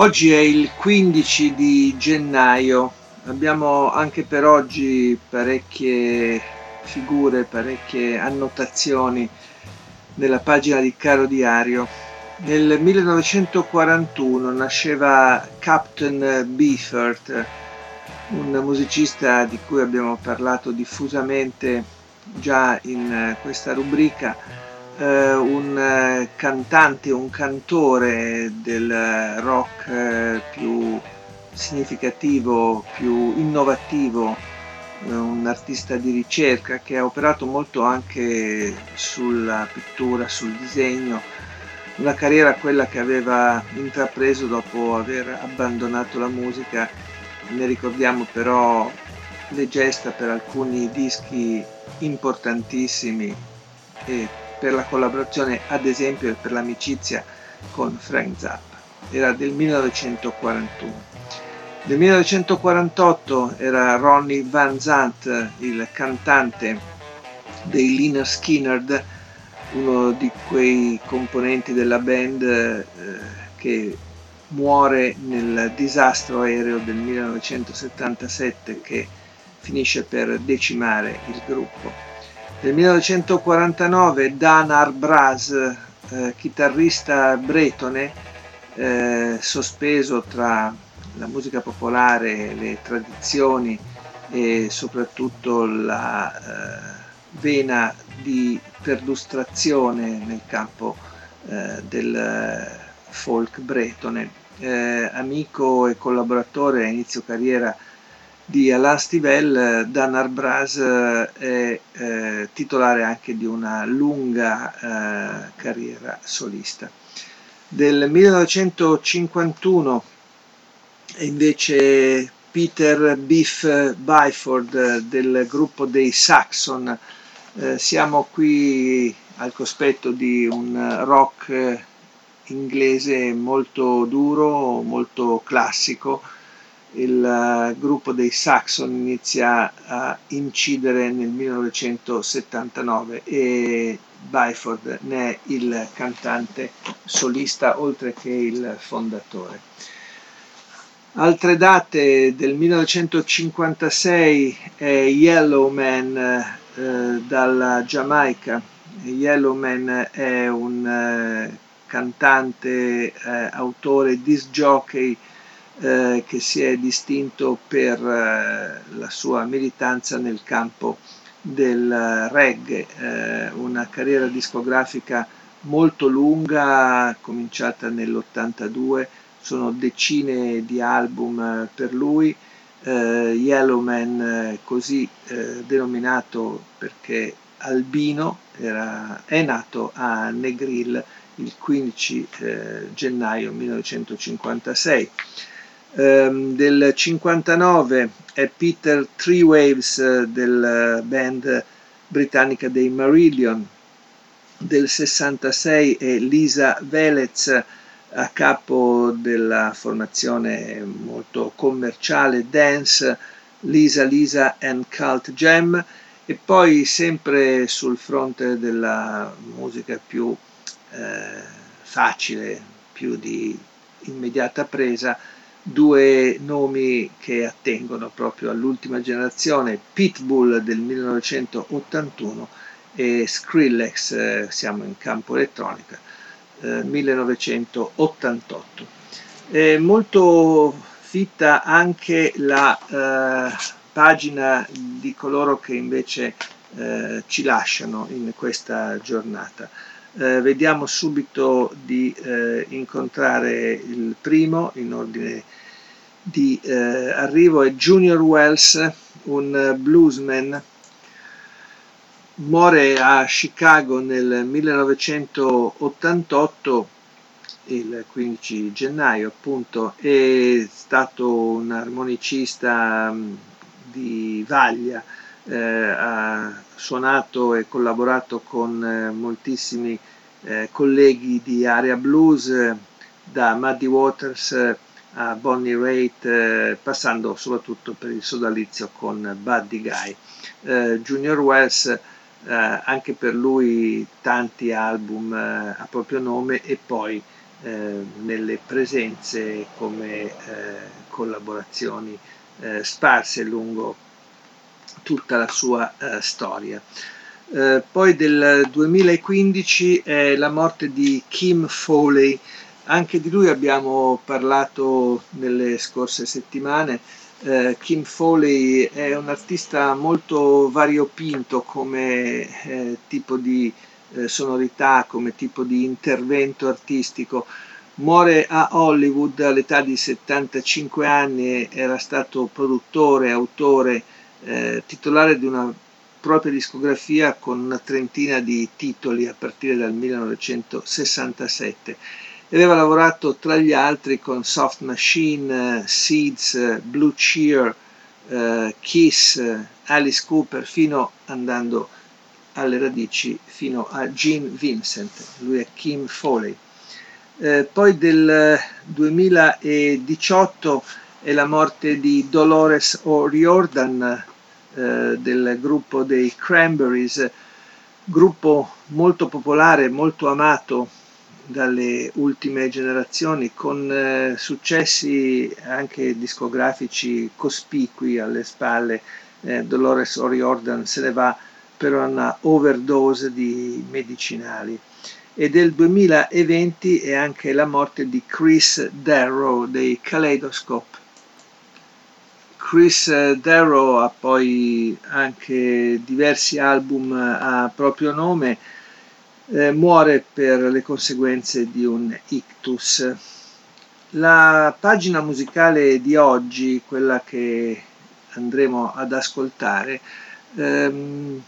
Oggi è il 15 di gennaio, abbiamo anche per oggi parecchie figure, parecchie annotazioni nella pagina di Caro Diario. Nel 1941 nasceva Captain Beefheart, un musicista di cui abbiamo parlato diffusamente già in questa rubrica eh, un eh, cantante, un cantore del rock eh, più significativo, più innovativo, eh, un artista di ricerca che ha operato molto anche sulla pittura, sul disegno, una carriera quella che aveva intrapreso dopo aver abbandonato la musica, ne ricordiamo però le gesta per alcuni dischi importantissimi e per la collaborazione ad esempio e per l'amicizia con Frank Zappa. Era del 1941. Nel 1948 era Ronnie Van Zant, il cantante dei Liner Skinnerd, uno di quei componenti della band eh, che muore nel disastro aereo del 1977 che finisce per decimare il gruppo. Nel 1949 Dan Arbraz, eh, chitarrista bretone, eh, sospeso tra la musica popolare, le tradizioni e soprattutto la eh, vena di perlustrazione nel campo eh, del folk bretone. Eh, amico e collaboratore a inizio carriera di Alain Stivell, Dan Arbraz eh, è eh, titolare anche di una lunga eh, carriera solista. Del 1951 è invece Peter Biff Byford del gruppo dei Saxon. Eh, siamo qui al cospetto di un rock inglese molto duro, molto classico, il eh, gruppo dei Saxon inizia a incidere nel 1979 e Byford ne è il cantante solista oltre che il fondatore. Altre date del 1956 è Yellow Man eh, dalla Giamaica. Yellow Man è un eh, cantante, eh, autore, disc jockey eh, che si è distinto per eh, la sua militanza nel campo del reggae, eh, una carriera discografica molto lunga, cominciata nell'82, sono decine di album eh, per lui, eh, Yellowman così denominato perché albino era, è nato a Negril il 15 gennaio 1956 um, del 59 è Peter Three Waves uh, del band britannica dei Marillion, del 66 è Lisa Velez a capo della formazione molto commerciale dance Lisa Lisa and Cult Jam. E poi sempre sul fronte della musica più eh, facile, più di immediata presa, due nomi che attengono proprio all'ultima generazione, Pitbull del 1981 e Skrillex, eh, siamo in campo elettronica, eh, 1988. È molto fitta anche la eh, pagina di coloro che invece eh, ci lasciano in questa giornata. Eh, vediamo subito di eh, incontrare il primo in ordine di eh, arrivo è Junior Wells, un bluesman, muore a Chicago nel 1988, il 15 gennaio appunto è stato un armonicista mm, di vaglia eh, ha suonato e collaborato con eh, moltissimi eh, colleghi di area blues da Muddy Waters a Bonnie Raitt eh, passando soprattutto per il sodalizio con Buddy Guy. Eh, Junior Wells eh, anche per lui tanti album eh, a proprio nome e poi eh, nelle presenze come eh, collaborazioni eh, sparse lungo tutta la sua eh, storia. poi del 2015 è la morte di Kim Foley, anche di lui abbiamo parlato nelle scorse settimane, eh, Kim Foley è un artista molto variopinto come eh, tipo di eh, sonorità, come tipo di intervento artistico. Muore a Hollywood all'età di 75 anni, era stato produttore, autore, eh, titolare di una propria discografia con una trentina di titoli a partire dal 1967 aveva lavorato tra gli altri con Soft Machine, Seeds, Blue Cheer, uh, Kiss, Alice Cooper, fino andando alle radici fino a Gene Vincent, lui è Kim Foley. Eh, poi del 2018 è la morte di Dolores O'Riordan eh, del gruppo dei Cranberries, gruppo molto popolare, molto amato dalle ultime generazioni con eh, successi anche discografici cospicui alle spalle. Eh, Dolores O'Riordan se ne va per una overdose di medicinali. E del 2020 è anche la morte di Chris Darrow dei Kaleidoscope. Chris Darrow ha poi anche diversi album a proprio nome, eh, muore per le conseguenze di un ictus. La pagina musicale di oggi, quella che andremo ad ascoltare, ehm,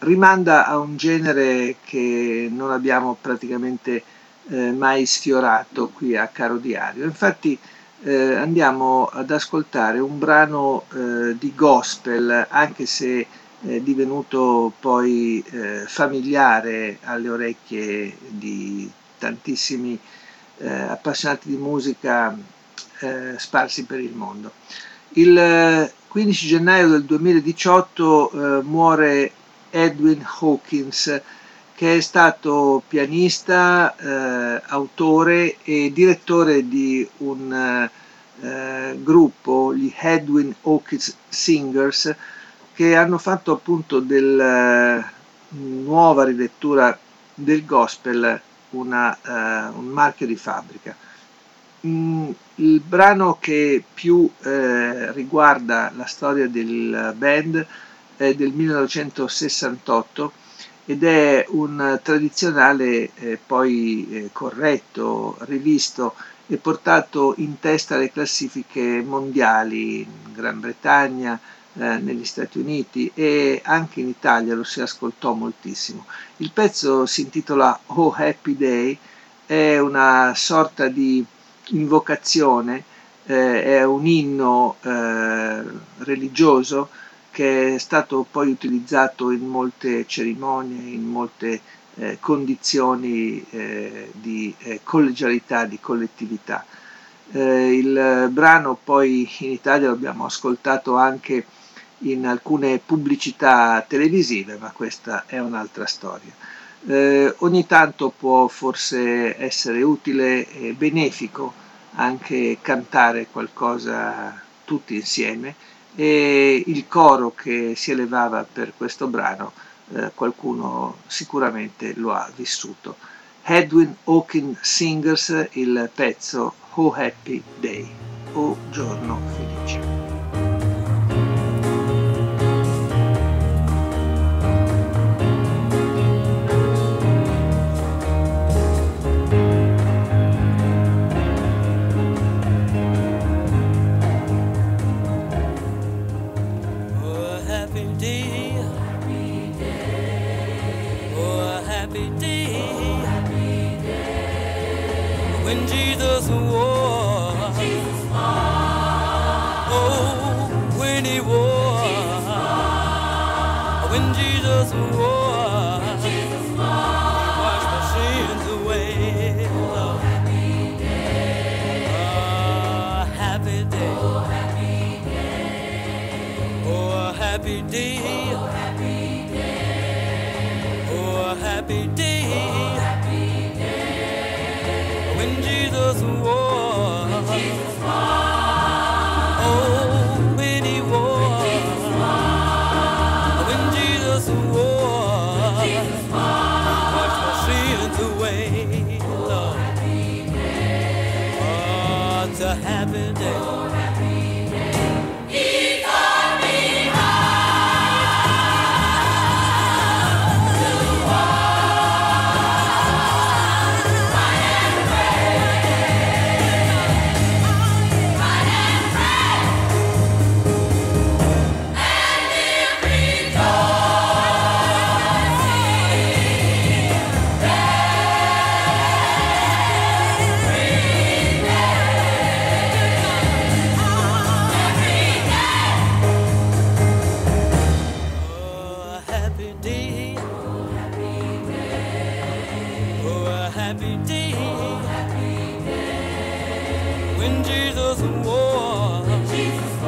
rimanda a un genere che non abbiamo praticamente eh, mai sfiorato qui a Caro Diario. Infatti eh, andiamo ad ascoltare un brano eh, di gospel, anche se è divenuto poi eh, familiare alle orecchie di tantissimi eh, appassionati di musica eh, sparsi per il mondo. Il 15 gennaio del 2018 muore Edwin Hawkins, che è stato pianista, eh, autore e direttore di un eh, gruppo, gli Edwin Hawkins Singers, che hanno fatto appunto della nuova rilettura del gospel una, uh, un marchio di fabbrica. Mm, il brano che più eh, riguarda la storia del band è del 1968 ed è un tradizionale eh, poi eh, corretto, rivisto e portato in testa alle classifiche mondiali in Gran Bretagna, eh, negli Stati Uniti e anche in Italia lo si ascoltò moltissimo. Il pezzo si intitola Oh Happy Day, è una sorta di invocazione, eh, è un inno eh, religioso che è stato poi utilizzato in molte cerimonie, in molte eh, condizioni eh, di eh, collegialità, di collettività. Eh, il brano poi in Italia l'abbiamo ascoltato anche in alcune pubblicità televisive, ma questa è un'altra storia. Eh, ogni tanto può forse essere utile e benefico anche cantare qualcosa tutti insieme e il coro che si elevava per questo brano eh, qualcuno sicuramente lo ha vissuto. Edwin Hawking Singers, il pezzo Oh Happy Day, o giorno felice. When he wore. When Jesus wore. He washed my sins away. Oh, happy day. Oh, happy day. Oh, happy day. Oh, happy day. Oh, happy day. When Jesus was. When Jesus.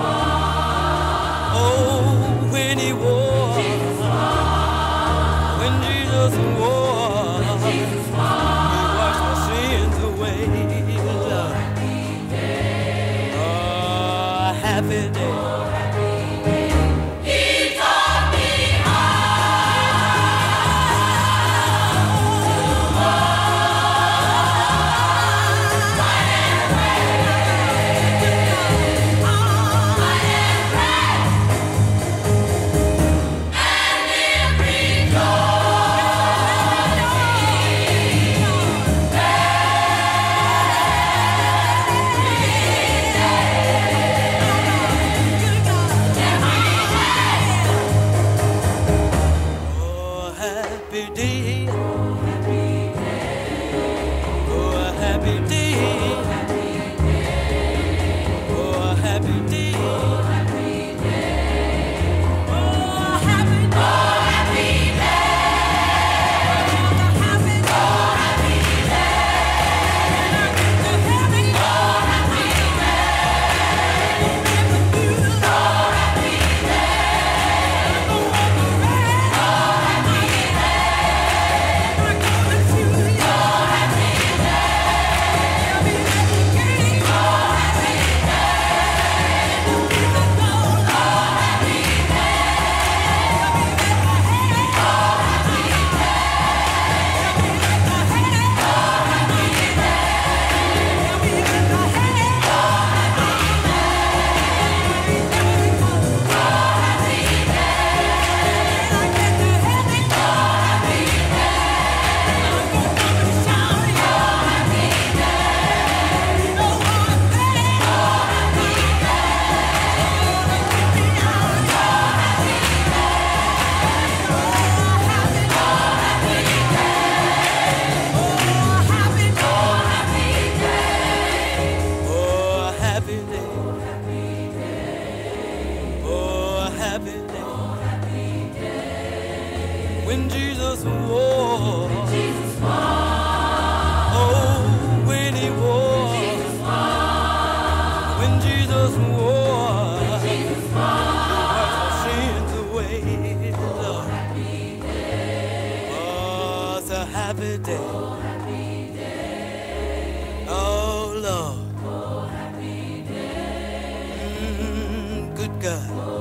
Oh, when he was. When Jesus He washed sins away. Happy day. Oh, happy day. Happy day. Happy day. Oh, Lord. Oh, happy day. Good God.